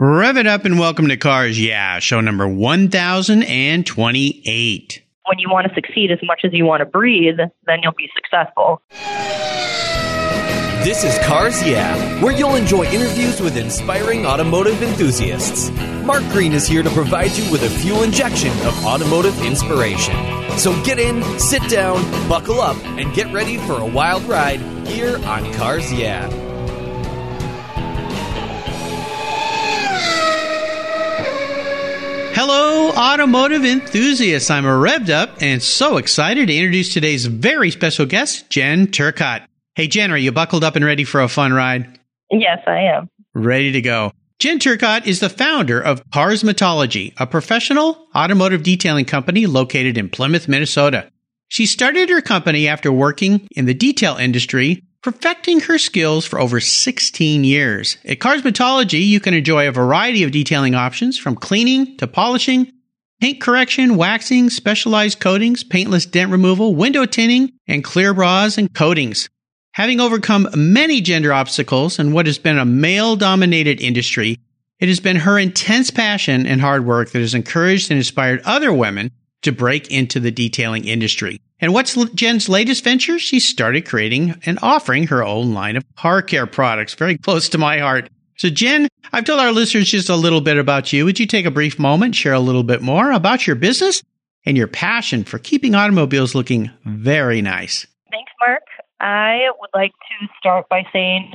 Rev it up and welcome to Cars Yeah, show number 1028. When you want to succeed as much as you want to breathe, then you'll be successful. This is Cars Yeah, where you'll enjoy interviews with inspiring automotive enthusiasts. Mark Green is here to provide you with a fuel injection of automotive inspiration. So get in, sit down, buckle up, and get ready for a wild ride here on Cars Yeah. Hello, automotive enthusiasts. I'm revved up and so excited to introduce today's very special guest, Jen Turcotte. Hey, Jen, are you buckled up and ready for a fun ride? Yes, I am. Ready to go. Jen Turcotte is the founder of Carsmatology, a professional automotive detailing company located in Plymouth, Minnesota. She started her company after working in the detail industry perfecting her skills for over 16 years. At Carsmatology, you can enjoy a variety of detailing options from cleaning to polishing, paint correction, waxing, specialized coatings, paintless dent removal, window tinting, and clear bras and coatings. Having overcome many gender obstacles in what has been a male dominated industry, it has been her intense passion and hard work that has encouraged and inspired other women to break into the detailing industry. And what's Jen's latest venture? She started creating and offering her own line of car care products, very close to my heart. So, Jen, I've told our listeners just a little bit about you. Would you take a brief moment, share a little bit more about your business and your passion for keeping automobiles looking very nice? Thanks, Mark. I would like to start by saying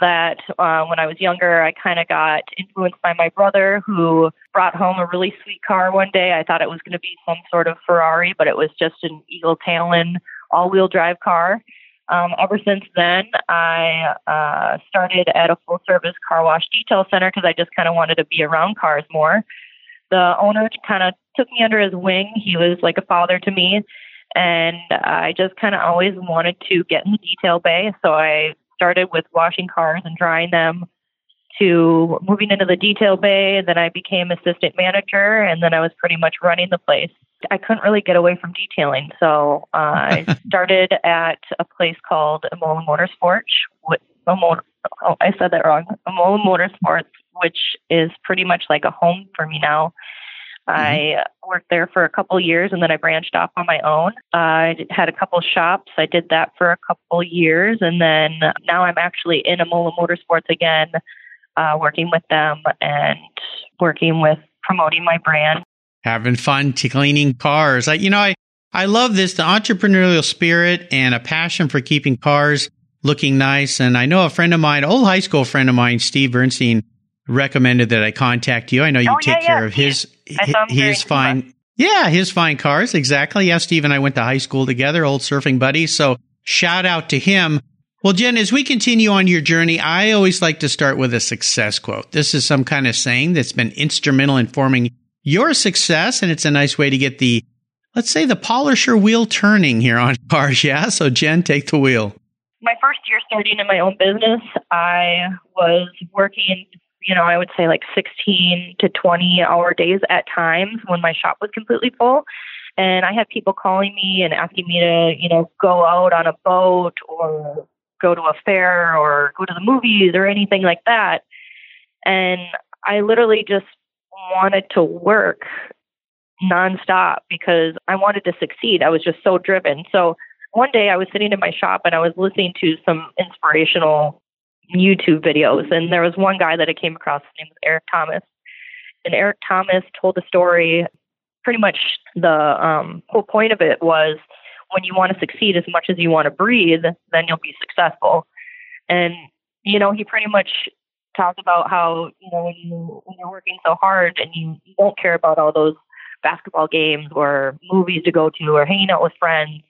that uh, when I was younger, I kind of got influenced by my brother who brought home a really sweet car one day. I thought it was going to be some sort of Ferrari, but it was just an Eagle Talon all wheel drive car. Um, ever since then, I uh, started at a full service car wash detail center because I just kind of wanted to be around cars more. The owner kind of took me under his wing. He was like a father to me. And I just kind of always wanted to get in the detail bay. So I started with washing cars and drying them to moving into the detail bay. Then I became assistant manager, and then I was pretty much running the place. I couldn't really get away from detailing, so uh, I started at a place called Imola Motorsports. With Imola, oh, I said that wrong. Imola Motorsports, which is pretty much like a home for me now. Mm-hmm. I worked there for a couple years and then I branched off on my own. I had a couple shops. I did that for a couple years and then now I'm actually in Imola Motorsports again, uh, working with them and working with promoting my brand. Having fun to cleaning cars. I, you know, I, I love this, the entrepreneurial spirit and a passion for keeping cars looking nice. And I know a friend of mine, old high school friend of mine, Steve Bernstein, recommended that I contact you. I know you oh, take yeah, care yeah. of his his fine. Yeah, his fine cars. Exactly. Yeah, Steve and I went to high school together, old surfing buddies. So shout out to him. Well, Jen, as we continue on your journey, I always like to start with a success quote. This is some kind of saying that's been instrumental in forming your success, and it's a nice way to get the, let's say, the polisher wheel turning here on cars. Yeah. So, Jen, take the wheel. My first year starting in my own business, I was working you know, I would say like 16 to 20 hour days at times when my shop was completely full. And I had people calling me and asking me to, you know, go out on a boat or go to a fair or go to the movies or anything like that. And I literally just wanted to work nonstop because I wanted to succeed. I was just so driven. So one day I was sitting in my shop and I was listening to some inspirational YouTube videos. And there was one guy that I came across, his name was Eric Thomas. And Eric Thomas told a story. Pretty much the um, whole point of it was when you want to succeed as much as you want to breathe, then you'll be successful. And, you know, he pretty much talked about how, you know, when, you, when you're working so hard and you, you don't care about all those basketball games or movies to go to or hanging out with friends,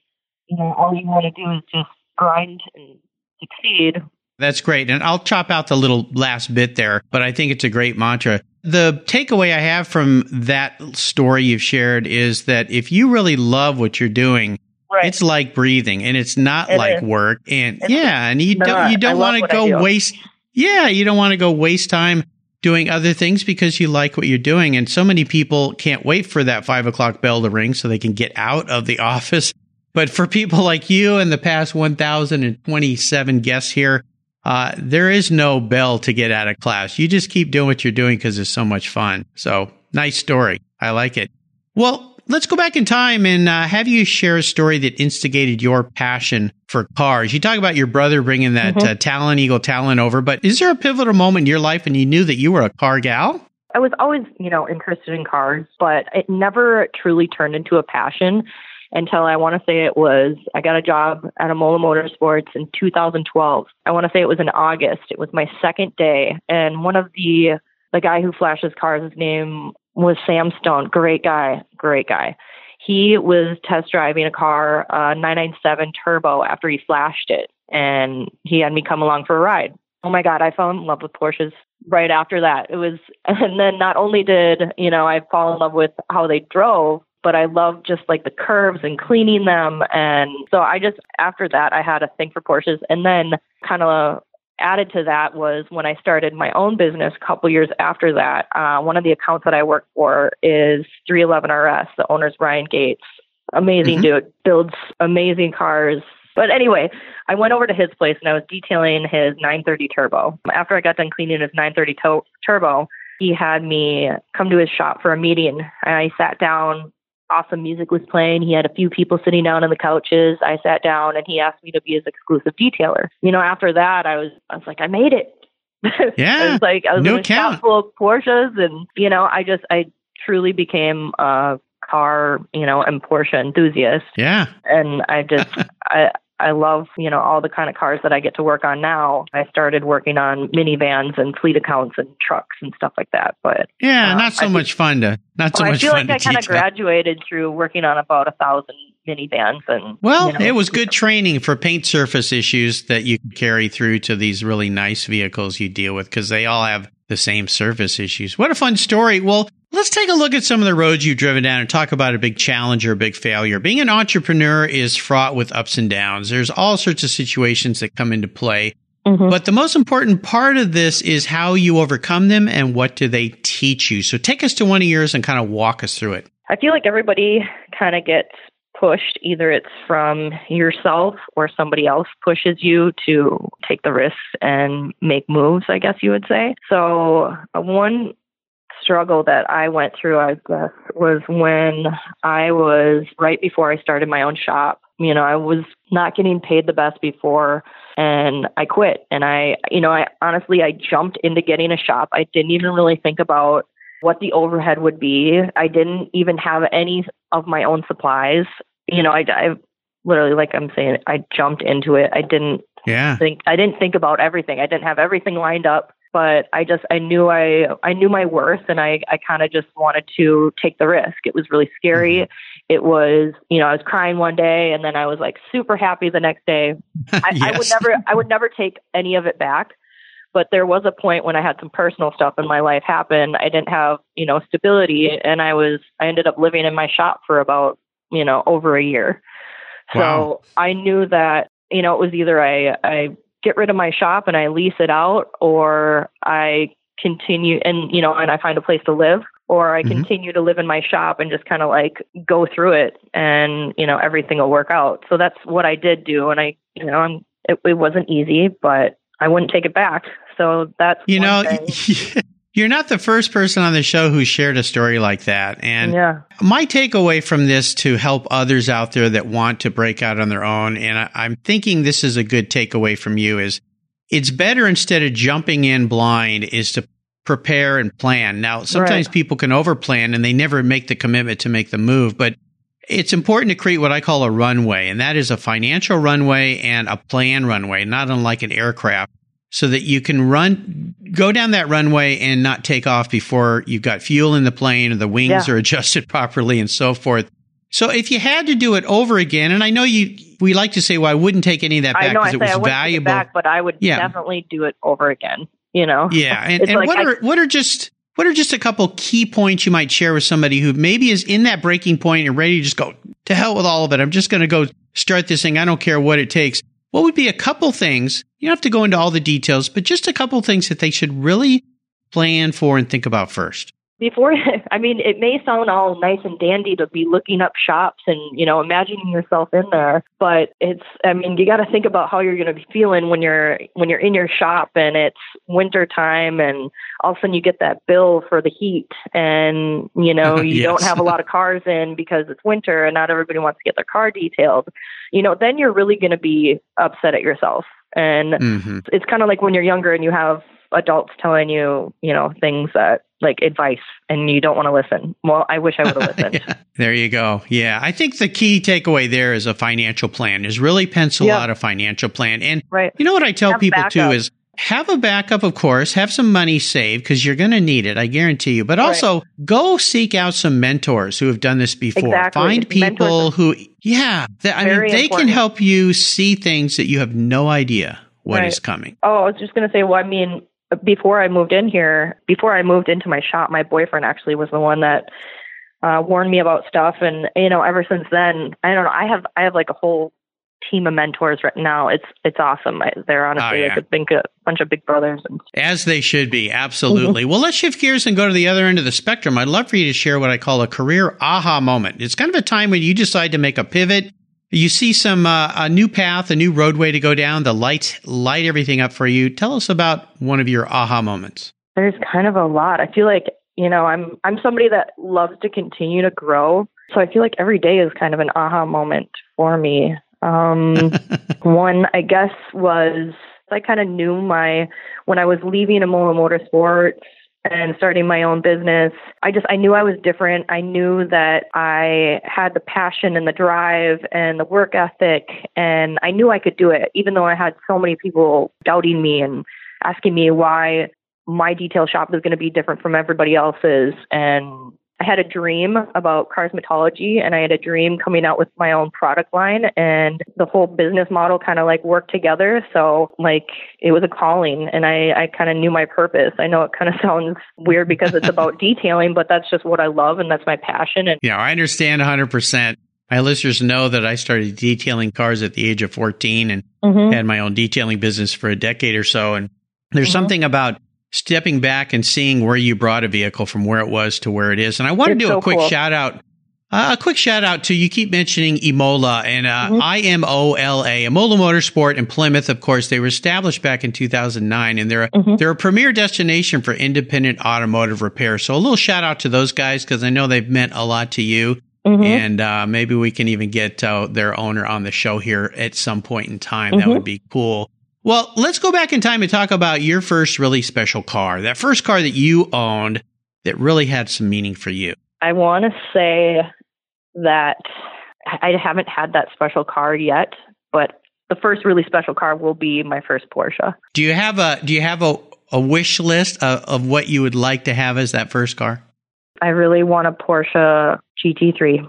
you know, all you want to do is just grind and succeed that's great. And I'll chop out the little last bit there, but I think it's a great mantra. The takeaway I have from that story you've shared is that if you really love what you're doing, right. it's like breathing and it's not It like is. work. And It's yeah, and you not. don't you don't want to go waste yeah, you don't want to go waste time doing other things because you like what you're doing. And so many people can't wait for that five o'clock bell to ring so they can get out of the office. But for people like you and the past 1,027 guests here, uh, there is no bell to get out of class. You just keep doing what you're doing because it's so much fun. So nice story. I like it. Well, let's go back in time and uh, have you share a story that instigated your passion for cars. You talk about your brother bringing that mm-hmm. uh, Talon Eagle Talon over, but is there a pivotal moment in your life when you knew that you were a car gal? I was always, you know, interested in cars, but it never truly turned into a passion until I want to say it was I got a job at Imola Motorsports in 2012. I want to say it was in August. It was my second day, and one of the the guy who flashes cars, his name was Sam Stone. Great guy, great guy. He was test driving a car, uh, 997 Turbo, after he flashed it, and he had me come along for a ride. Oh my God, I fell in love with Porsches right after that. It was, and then not only did you know I fall in love with how they drove, but I love just like the curves and cleaning them. And so I just, after that, I had a thing for Porsches. And then kind of added to that was when I started my own business a couple years after that. Uh, one of the accounts that I work for is 311 RS. The owner's Ryan Gates. Amazing mm-hmm. dude, builds amazing cars. But anyway, I went over to his place and I was detailing his 930 Turbo. After I got done cleaning his 930 to- Turbo, he had me come to his shop for a meeting. And I sat down awesome music was playing. He had a few people sitting down on the couches. I sat down and he asked me to be his exclusive detailer. You know, after that, I was, I was like, I made it. Yeah. I was like, I was no in a shop full of Porsches and, you know, I just, I truly became a car, you know, and Porsche enthusiast. Yeah. And I just, I, I love, you know, all the kind of cars that I get to work on now. I started working on minivans and fleet accounts and trucks and stuff like that. But yeah, uh, not so I much think, fun to not so well, much. I feel like I kind of graduated through working on about a thousand minivans and. Well, you know, it was good training for paint surface issues that you can carry through to these really nice vehicles you deal with because they all have the same surface issues. What a fun story. Well, Let's take a look at some of the roads you've driven down and talk about a big challenge or a big failure. Being an entrepreneur is fraught with ups and downs. There's all sorts of situations that come into play. Mm-hmm. But the most important part of this is how you overcome them and what do they teach you. So take us to one of yours and kind of walk us through it. I feel like everybody kind of gets pushed. Either it's from yourself or somebody else pushes you to take the risks and make moves, I guess you would say. So, uh, one struggle that I went through, I guess, was when I was right before I started my own shop. You know, I was not getting paid the best before and I quit. And I, you know, I honestly, I jumped into getting a shop. I didn't even really think about what the overhead would be. I didn't even have any of my own supplies. You know, I, I literally, like I'm saying, I jumped into it. I didn't yeah. think, I didn't think about everything. I didn't have everything lined up but I just I knew I I knew my worth and I I kind of just wanted to take the risk. It was really scary. Mm-hmm. It was, you know, I was crying one day and then I was like super happy the next day. I, yes. I would never I would never take any of it back. But there was a point when I had some personal stuff in my life happen. I didn't have, you know, stability and I was I ended up living in my shop for about, you know, over a year. Wow. So I knew that, you know, it was either I I get rid of my shop and I lease it out or I continue and you know and I find a place to live or I mm-hmm. continue to live in my shop and just kind of like go through it and you know everything will work out. So that's what I did do and I you know I'm it, it wasn't easy but I wouldn't take it back. So that's you know You're not the first person on the show who shared a story like that. And yeah. my takeaway from this to help others out there that want to break out on their own, and I, I'm thinking this is a good takeaway from you, is it's better instead of jumping in blind is to prepare and plan. Now, sometimes right. people can overplan and they never make the commitment to make the move, but it's important to create what I call a runway, and that is a financial runway and a plan runway, not unlike an aircraft so that you can run, go down that runway and not take off before you've got fuel in the plane or the wings yeah. are adjusted properly and so forth. So if you had to do it over again, and I know you, we like to say, well, I wouldn't take any of that back because it was valuable. Back, but I would yeah. definitely do it over again. You know? Yeah. And, and like what I, are, what are just, what are just a couple key points you might share with somebody who maybe is in that breaking point and ready to just go to hell with all of it? I'm just going to go start this thing. I don't care what it takes. What would be a couple things? You don't have to go into all the details, but just a couple things that they should really plan for and think about first. Before I mean it may sound all nice and dandy to be looking up shops and you know imagining yourself in there but it's I mean you got to think about how you're going to be feeling when you're when you're in your shop and it's winter time and all of a sudden you get that bill for the heat and you know you Yes. don't have a lot of cars in because it's winter and not everybody wants to get their car detailed you know then you're really going to be upset at yourself and hmm it's kind of like when you're younger and you have adults telling you, you know, things that like advice and you don't want to listen. Well, I wish I would have listened. Yeah, there you go. Yeah, I think the key takeaway there is a financial plan. Is really pencil Yep. out a financial plan. And Right. you know what I tell Have people too is have a backup, of course. Have some money saved because you're going to need it. I guarantee you. But also go seek out some mentors who have done this before. Exactly. Find people Mentors who, yeah, that, I mean, they can help you see things that you have no idea what is Right. coming. Oh, I was just going to say, well, I mean, before I moved in here, before I moved into my shop, my boyfriend actually was the one that uh, warned me about stuff. And, you know, ever since then, I don't know, I have, I have like a whole team of mentors right now. It's, it's awesome. I, they're honestly Oh, yeah. like a big, a bunch of big brothers. And As they should be, absolutely. Well, let's shift gears and go to the other end of the spectrum. I'd love for you to share what I call a career aha moment. It's kind of a time when you decide to make a pivot. You see some uh, a new path, a new roadway to go down. The lights light everything up for you. Tell us about one of your aha moments. There's kind of a lot. I feel like, you know, I'm I'm somebody that loves to continue to grow. So I feel like every day is kind of an aha moment for me. Um one I guess was I kind of knew my when I was leaving Imola Motorsports and starting my own business. I just I knew I was different. I knew that I had the passion and the drive and the work ethic and I knew I could do it even though I had so many people doubting me and asking me why my detail shop was going to be different from everybody else's and I had a dream about Carsmatology and I had a dream coming out with my own product line and the whole business model kind of like worked together. So like it was a calling and I, I kind of knew my purpose. I know it kind of sounds weird because it's about detailing, but that's just what I love and that's my passion. And Yeah, I understand 100%. My listeners know that I started detailing cars at the age of 14 and Mhm. had my own detailing business for a decade or so. And there's Mhm. something about stepping back and seeing where you brought a vehicle from where it was to where it is. And I want to It's do a quick cool. shout out. Uh, a quick shout out to you keep mentioning Imola and uh, Mhm. I M O L A, Imola Motorsport in Plymouth. Of course, they were established back in 2009, and they're a, Mhm. they're a premier destination for independent automotive repair. So a little shout out to those guys because I know they've meant a lot to you Mhm. and uh, maybe we can even get uh, their owner on the show here at some point in time. That Mhm. would be cool. Well, let's go back in time and talk about your first really special car. That first car that you owned that really had some meaning for you. I want to say that I haven't had that special car yet, but the first really special car will be my first Porsche. Do you have a Do you have a, a wish list of, of what you would like to have as that first car? I really want a Porsche GT3.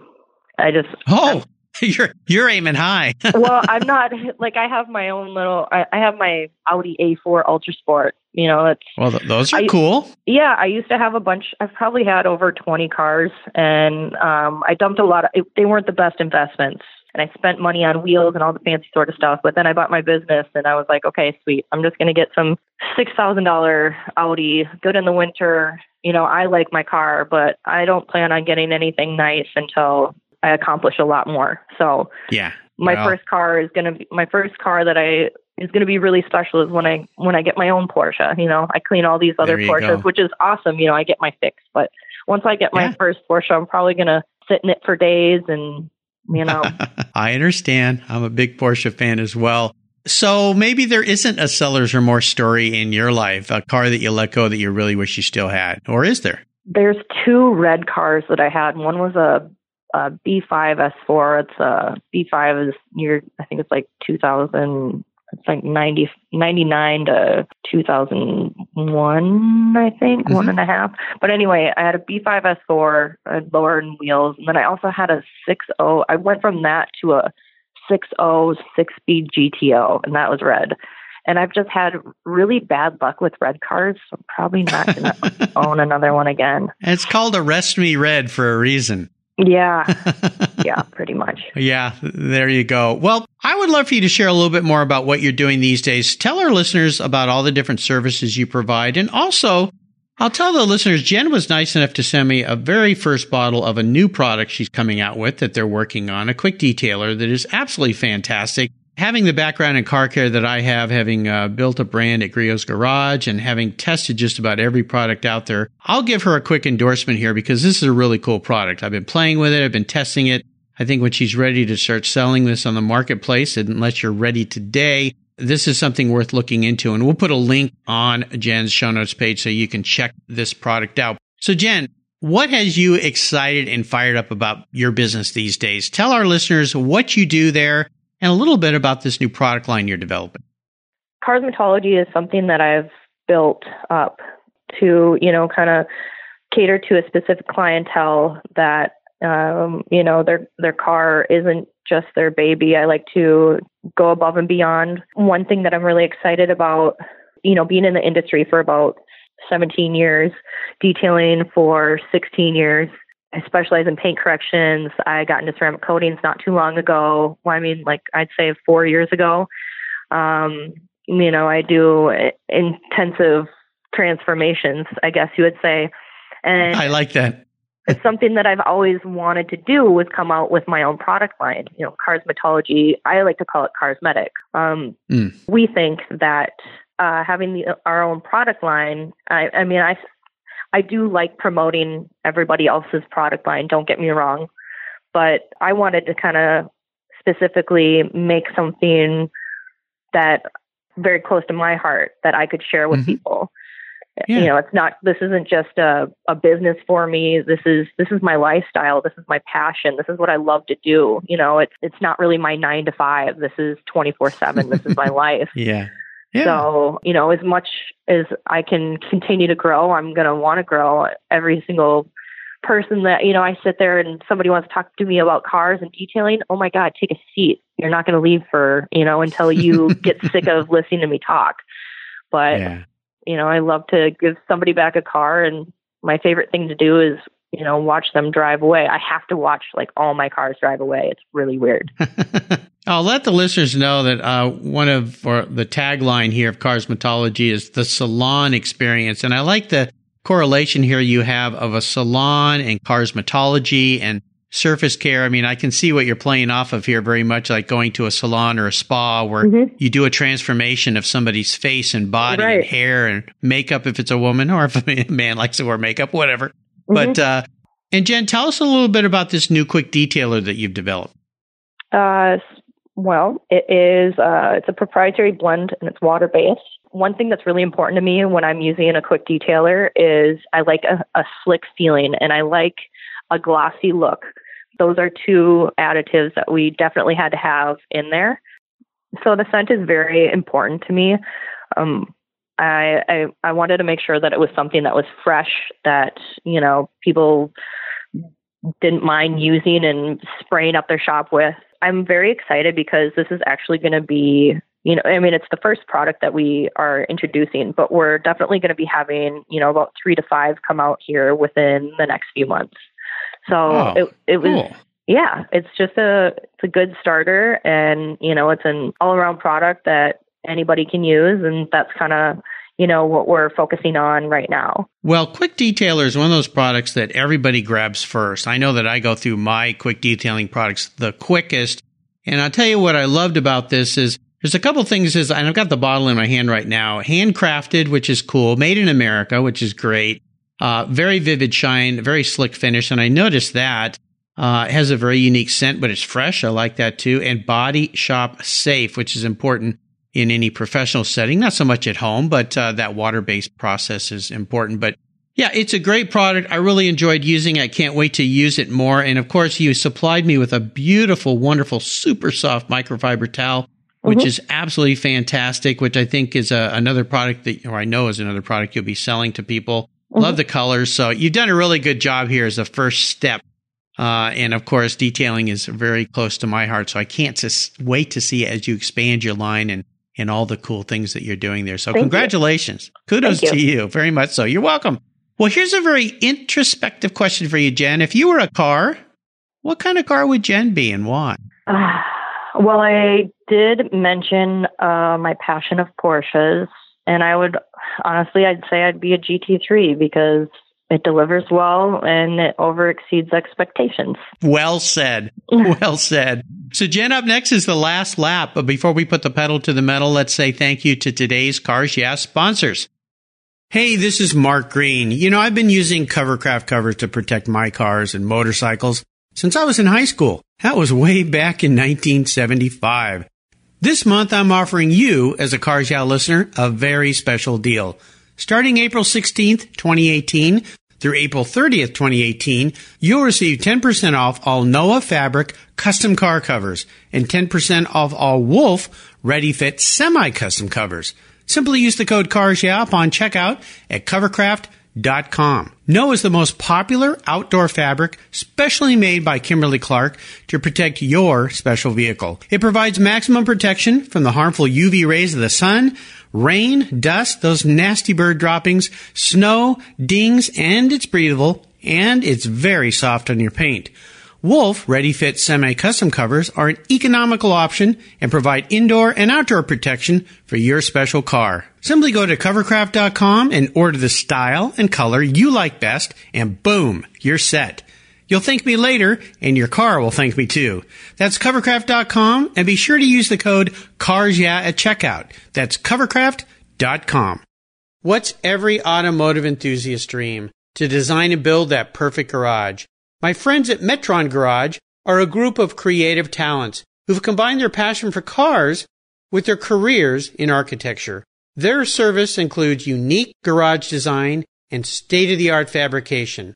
I just Oh, you're you're aiming high. well, I'm not like I have my own little. I, I have my Audi A4 Ultra Sport. You know, it's well, th- those are I- cool. yeah. I used to have a bunch. I've probably had over 20 cars, and um, I dumped a lot of. It, they weren't the best investments, and I spent money on wheels and all the fancy sort of stuff. But then I bought my business, and I was like, okay, sweet. I'm just gonna get some six thousand dollar Audi, good in the winter. You know, I like my car, but I don't plan on getting anything nice until I accomplish a lot more. So Yeah. my Well, first car is going to be my first car that I is going to be really special is when I when I get my own Porsche. You know, I clean all these other Porsches, go. which is awesome. You know, I get my fix, but once I get my Yeah. first Porsche, I'm probably going to sit in it for days and you know. I understand. I'm a big Porsche fan as well. So maybe there isn't a seller's remorse story in your life, a car that you let go that you really wish you still had, or is there? There's two red cars that I had. One was a, a B5 S4. It's uh, a B5 is near, I think it's like 2000, it's like 90, 99 to 2001, I think, one Mhm. and a half. But anyway, I had a B5 S4, I had lower end wheels, and then I also had a 6.0. I went from that to a 6.0 six oh speed GTO, and that was red. And I've just had really bad luck with red cars, so I'm probably not going to own another one again. It's called Arrest Me Red for a reason. Yeah, yeah, pretty much. Yeah, there you go. Well, I would love for you to share a little bit more about what you're doing these days. Tell our listeners about all the different services you provide and also I'll tell the listeners, Jen was nice enough to send me a very first bottle of a new product she's coming out with that they're working on, a quick detailer that is absolutely fantastic. Having the background in car care that I have, having uh, built a brand at Griot's Garage and having tested just about every product out there, I'll give her a quick endorsement here because this is a really cool product. I've been playing with it. I've been testing it. I think when she's ready to start selling this on the marketplace, unless you're ready today, this is something worth looking into. And we'll put a link on Jen's show notes page so you can check this product out. So, Jen, what has you excited and fired up about your business these days? Tell our listeners what you do there and a little bit about this new product line you're developing. Carsmatology is something that I've built up to, you know, kind of cater to a specific clientele that um, you know, their their car isn't just their baby. I like to go above and beyond. One thing that I'm really excited about, you know, being in the industry for about 17 years, detailing for 16 years. I specialize in paint corrections. I got into ceramic coatings not too long ago. Well, I mean, like I'd say four years ago. Um, you know, I do intensive transformations, I guess you would say. And I like that it's something that I've always wanted to do was come out with my own product line. You know, cosmetology. I like to call it cosmetic. Um, mm. We think that uh, having the, our own product line. I, I mean, I I do like promoting everybody else's product line. Don't get me wrong, but I wanted to kind of specifically make something that very close to my heart that I could share with mm-hmm. people. Yeah. You know, it's not this isn't just a, a business for me. This is this is my lifestyle. This is my passion. This is what I love to do. You know, it's it's not really my nine to five. This is twenty four seven. This is my life. Yeah. Yeah. So, you know, as much as I can continue to grow, I'm going to want to grow every single person that, you know, I sit there and somebody wants to talk to me about cars and detailing. Oh my God, take a seat. You're not going to leave for, you know, until you get sick of listening to me talk. But yeah you know, I love to give somebody back a car and my favorite thing to do is, you know, watch them drive away. I have to watch like all my cars drive away. It's really weird. I'll let the listeners know that uh, one of or the tagline here of Carsmatology is the salon experience, and I like the correlation here you have of a salon and carsmatology and surface care. I mean, I can see what you're playing off of here very much like going to a salon or a spa where mm-hmm. you do a transformation of somebody's face and body right. and hair and makeup if it's a woman or if a man likes to wear makeup, whatever. Mm-hmm. But, uh, and Jen, tell us a little bit about this new quick detailer that you've developed. Uh, well, it is, uh, it's a proprietary blend and it's water based. One thing that's really important to me when I'm using a quick detailer is I like a, a slick feeling and I like a glossy look. Those are two additives that we definitely had to have in there. So the scent is very important to me. Um, I, I I wanted to make sure that it was something that was fresh, that you know people didn't mind using and spraying up their shop with. I'm very excited because this is actually going to be, you know, I mean, it's the first product that we are introducing, but we're definitely going to be having, you know, about three to five come out here within the next few months. So oh, it it was cool. yeah, it's just a it's a good starter and you know, it's an all around product that anybody can use and that's kind of you know what we're focusing on right now. Well, Quick Detailer is one of those products that everybody grabs first. I know that I go through my quick detailing products the quickest, and I'll tell you what I loved about this is there's a couple things is and I've got the bottle in my hand right now, handcrafted, which is cool, made in America, which is great. Uh, very vivid shine, very slick finish. And I noticed that uh, it has a very unique scent, but it's fresh. I like that too. And body shop safe, which is important in any professional setting. Not so much at home, but uh, that water based process is important. But yeah, it's a great product. I really enjoyed using it. I can't wait to use it more. And of course, you supplied me with a beautiful, wonderful, super soft microfiber towel, which mm-hmm. is absolutely fantastic, which I think is a, another product that, or I know is another product you'll be selling to people. Mm-hmm. Love the colors. So you've done a really good job here as a first step. Uh, and of course, detailing is very close to my heart. So I can't just wait to see as you expand your line and, and all the cool things that you're doing there. So Thank congratulations. You. Kudos you. to you. Very much so. You're welcome. Well, here's a very introspective question for you, Jen. If you were a car, what kind of car would Jen be and why? Uh, well, I did mention uh, my passion of Porsches, and I would honestly, I'd say I'd be a GT3 because it delivers well and it over exceeds expectations. Well said. well said. So, Jen, up next is the last lap. But before we put the pedal to the metal, let's say thank you to today's Cars Yeah sponsors. Hey, this is Mark Green. You know, I've been using Covercraft covers to protect my cars and motorcycles since I was in high school. That was way back in 1975. This month, I'm offering you, as a Cars Yeah listener, a very special deal. Starting April 16th, 2018, through April 30th, 2018, you'll receive 10% off all Noah fabric custom car covers and 10% off all Wolf ready fit semi custom covers. Simply use the code CARS yeah upon checkout at covercraft.com. Noah is the most popular outdoor fabric specially made by Kimberly Clark to protect your special vehicle. It provides maximum protection from the harmful UV rays of the sun, rain, dust, those nasty bird droppings, snow, dings, and it's breathable and it's very soft on your paint. Wolf Ready Fit semi-custom covers are an economical option and provide indoor and outdoor protection for your special car. Simply go to covercraft.com and order the style and color you like best and boom, you're set. You'll thank me later and your car will thank me too. That's covercraft.com and be sure to use the code CARSYEAH at checkout. That's covercraft.com. What's every automotive enthusiast dream? To design and build that perfect garage. My friends at Metron Garage are a group of creative talents who've combined their passion for cars with their careers in architecture. Their service includes unique garage design and state of the art fabrication.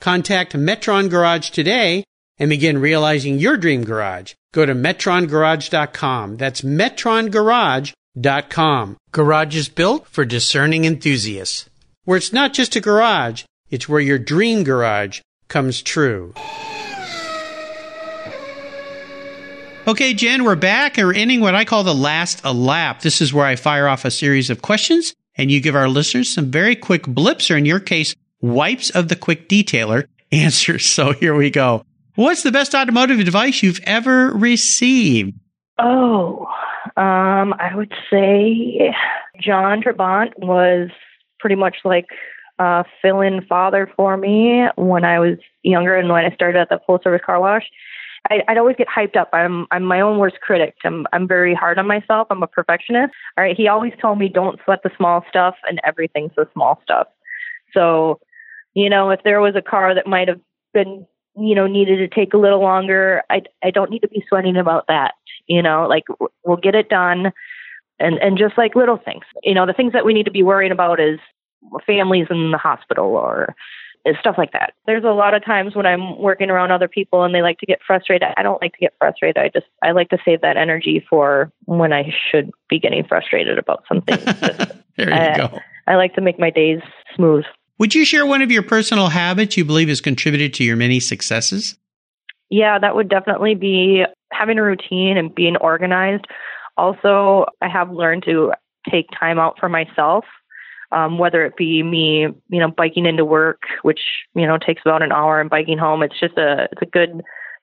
Contact Metron Garage today and begin realizing your dream garage. Go to metrongarage.com. That's metrongarage.com. Garage is built for discerning enthusiasts. Where it's not just a garage, it's where your dream garage comes true. Okay, Jen, we're back and we're ending what I call the last a lap. This is where I fire off a series of questions and you give our listeners some very quick blips, or in your case, wipes of the quick detailer answers. So here we go. What's the best automotive advice you've ever received? Oh, um, I would say John Trabant was pretty much like a fill in father for me when I was younger and when I started at the full service car wash. I, I'd always get hyped up. I'm I'm my own worst critic. I'm I'm very hard on myself. I'm a perfectionist. All right. He always told me don't sweat the small stuff, and everything's the small stuff. So, you know, if there was a car that might have been, you know, needed to take a little longer, I I don't need to be sweating about that. You know, like we'll get it done, and and just like little things. You know, the things that we need to be worrying about is families in the hospital or uh, stuff like that. There's a lot of times when I'm working around other people and they like to get frustrated. I don't like to get frustrated. I just I like to save that energy for when I should be getting frustrated about something. there you I, go. I like to make my days smooth. Would you share one of your personal habits you believe has contributed to your many successes? Yeah, that would definitely be having a routine and being organized. Also, I have learned to take time out for myself um, whether it be me, you know, biking into work, which you know takes about an hour, and biking home. It's just a it's a good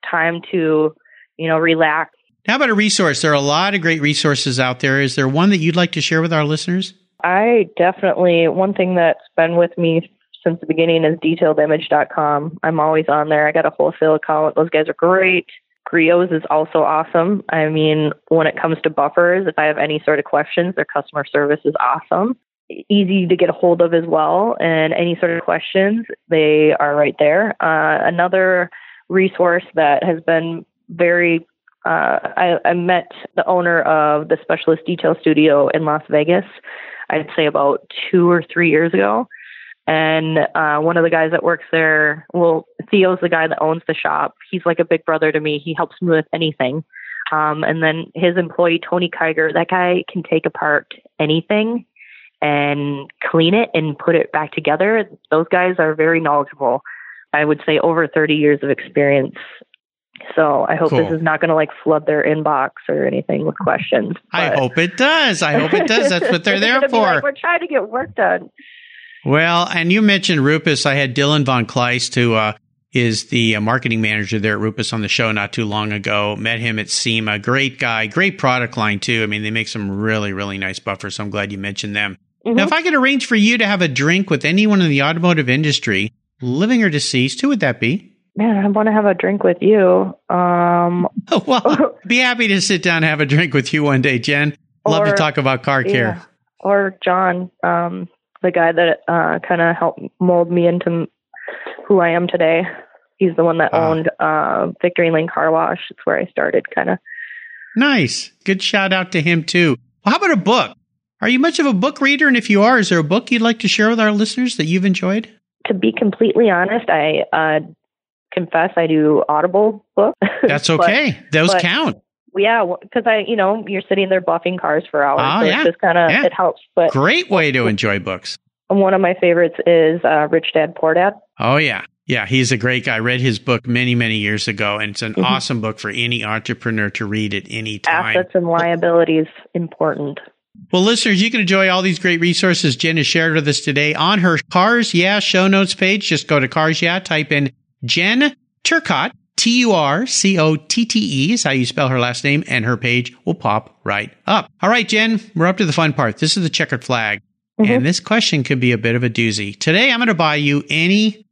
time to you know relax. How about a resource? There are a lot of great resources out there. Is there one that you'd like to share with our listeners? I definitely one thing that's been with me since the beginning is detailedimage.com. I'm always on there. I got a wholesale account. Those guys are great. Griot's is also awesome. I mean, when it comes to buffers, if I have any sort of questions, their customer service is awesome easy to get a hold of as well. And any sort of questions, they are right there. Uh, another resource that has been very uh, I, I, met the owner of the Specialist Detail Studio in Las Vegas, I'd say about two or three years ago. And uh, one of the guys that works there, well, Theo's the guy that owns the shop. He's like a big brother to me. He helps me with anything. Um, and then his employee, Tony Kiger, that guy can take apart anything and clean it and put it back together. Those guys are very knowledgeable. I would say over 30 years of experience. So I hope Cool. this is not going to like flood their inbox or anything with questions. I hope it does. I hope it does. That's what they're there for. like, We're trying to get work done. Well, and you mentioned Rupes. I had Dylan von Kleist, who uh, is the uh, marketing manager there at Rupes on the show not too long ago. Met him at SEMA. Great guy. Great product line, too. I mean, they make some really, really nice buffers. So I'm glad you mentioned them. Mhm. Now, if I could arrange for you to have a drink with anyone in the automotive industry, living or deceased, who would that be? Man, I want to have a drink with you. Um, well, be happy to sit down and have a drink with you one day, Jen. Love to talk about car care. yeah. Or John, um, the guy that uh, kind of helped mold me into who I am today. He's the one that Ah. owned uh, Victory Lane Car Wash. It's where I started, kind of. Nice. Good shout out to him too. Well, how about a book? Are you much of a book reader? And if you are, is there a book you'd like to share with our listeners that you've enjoyed? To be completely honest, I uh, confess I do Audible books. That's But- okay. Those but- count. yeah, because I, you know, you're sitting there buffing cars for hours, Ah, so yeah. it's just kind of Yeah. it helps. But Great way to enjoy books. one of my favorites is uh, Rich Dad Poor Dad. Oh, yeah. Yeah, he's a great guy. I read his book many, many years ago, and it's an Mhm. awesome book for any entrepreneur to read at any time. Assets and liabilities important. Well, listeners, you can enjoy all these great resources Jen has shared with us today on her Cars Yeah show notes page. Just go to Cars Yeah, type in Jen Turcotte, T U R C O T T E is how you spell her last name, and her page will pop right up. All right, Jen, we're up to the fun part. This is the checkered flag. Mhm. And this question could be a bit of a doozy. Today, I'm going to buy you any,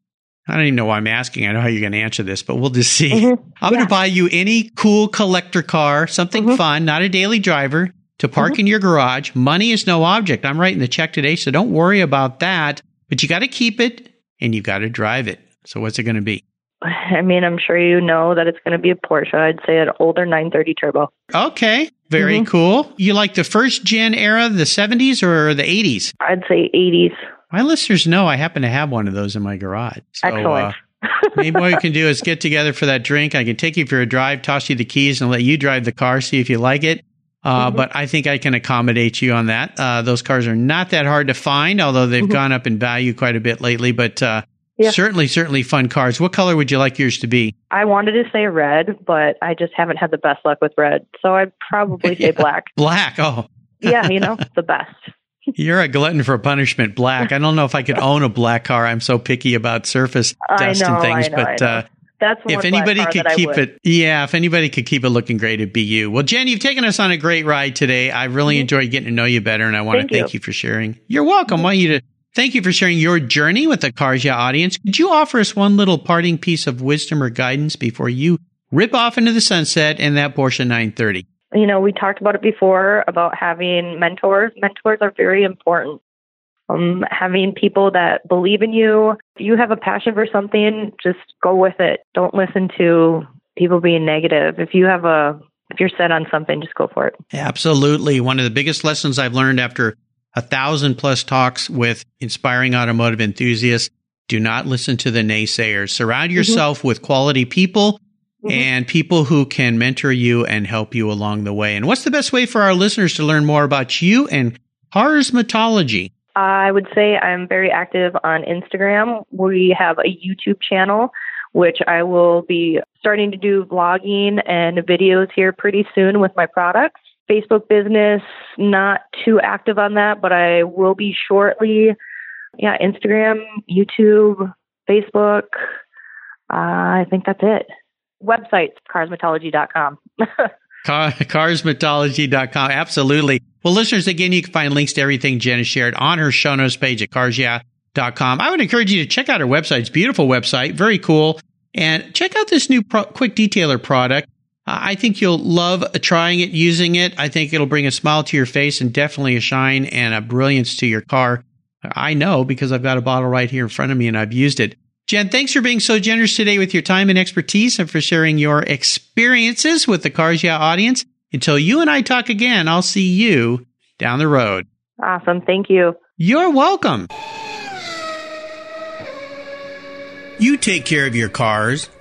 I don't even know why I'm asking. I know how you're going to answer this, but we'll just see. Mhm. I'm going to buy you any cool collector car, something Mhm. fun, not a daily driver, to park Mm-hmm. in your garage. Money is no object. I'm writing the check today, so don't worry about that. But you got to keep it and you got to drive it. So what's it going to be? I mean, I'm sure you know that it's going to be a Porsche. I'd say an older 930 turbo. Okay, very Mhm. cool. You like the first gen era, the 70s or the 80s? I'd say 80s. My listeners know I happen to have one of those in my garage. So, Excellent. uh, maybe what we can do is get together for that drink. I can take you for a drive, toss you the keys, and let you drive the car, see if you like it. Uh, Mhm. But I think I can accommodate you on that. Uh, those cars are not that hard to find, although they've Mhm. gone up in value quite a bit lately. But uh, Yeah. certainly, certainly fun cars. What color would you like yours to be? I wanted to say red, but I just haven't had the best luck with red. So I'd probably say Yeah. black. Black. Oh, Yeah, you know, the best. you're a glutton for punishment. Black. I don't know if I could own a black car. I'm so picky about surface dust know, and things. I know, but. Uh, That's if anybody could keep it, yeah, if anybody could keep it looking great, it'd be you. Well, Jen, you've taken us on a great ride today. I really Mhm. enjoyed getting to know you better, and I want Thank to thank you. you. for sharing. You're welcome. I want you to thank you for sharing your journey with the Yeah audience. Could you offer us one little parting piece of wisdom or guidance before you rip off into the sunset in that Porsche 930? you know, we talked about it before about having mentors. Mentors are very important. Um, having people that believe in you. If you have a passion for something, just go with it. Don't listen to people being negative. If you have a, if you're set on something, just go for it. Absolutely. One of the biggest lessons I've learned after a thousand plus talks with inspiring automotive enthusiasts do not listen to the naysayers. Surround yourself with quality people Mhm. and people who can mentor you and help you along the way. And what's the best way for our listeners to learn more about you and Carsmatology? I would say I'm very active on Instagram. We have a YouTube channel, which I will be starting to do vlogging and videos here pretty soon with my products. Facebook business, not too active on that, but I will be shortly. Yeah, Instagram, YouTube, Facebook. Uh, I think that's it. Websites, carsmatology.com. Car- Carsmatology.com. Absolutely. Well, listeners, again, you can find links to everything Jen has shared on her show notes page at carsyeah.com. I would encourage you to check out her website. It's beautiful website, very cool. And check out this new pro- quick detailer product. Uh, I think you'll love trying it, using it. I think it'll bring a smile to your face and definitely a shine and a brilliance to your car. I know because I've got a bottle right here in front of me and I've used it. Jen, thanks for being so generous today with your time and expertise and for sharing your experiences with the Cars Yeah audience. Until you and I talk again, I'll see you down the road. awesome. Thank you. You're welcome. You take care of your cars,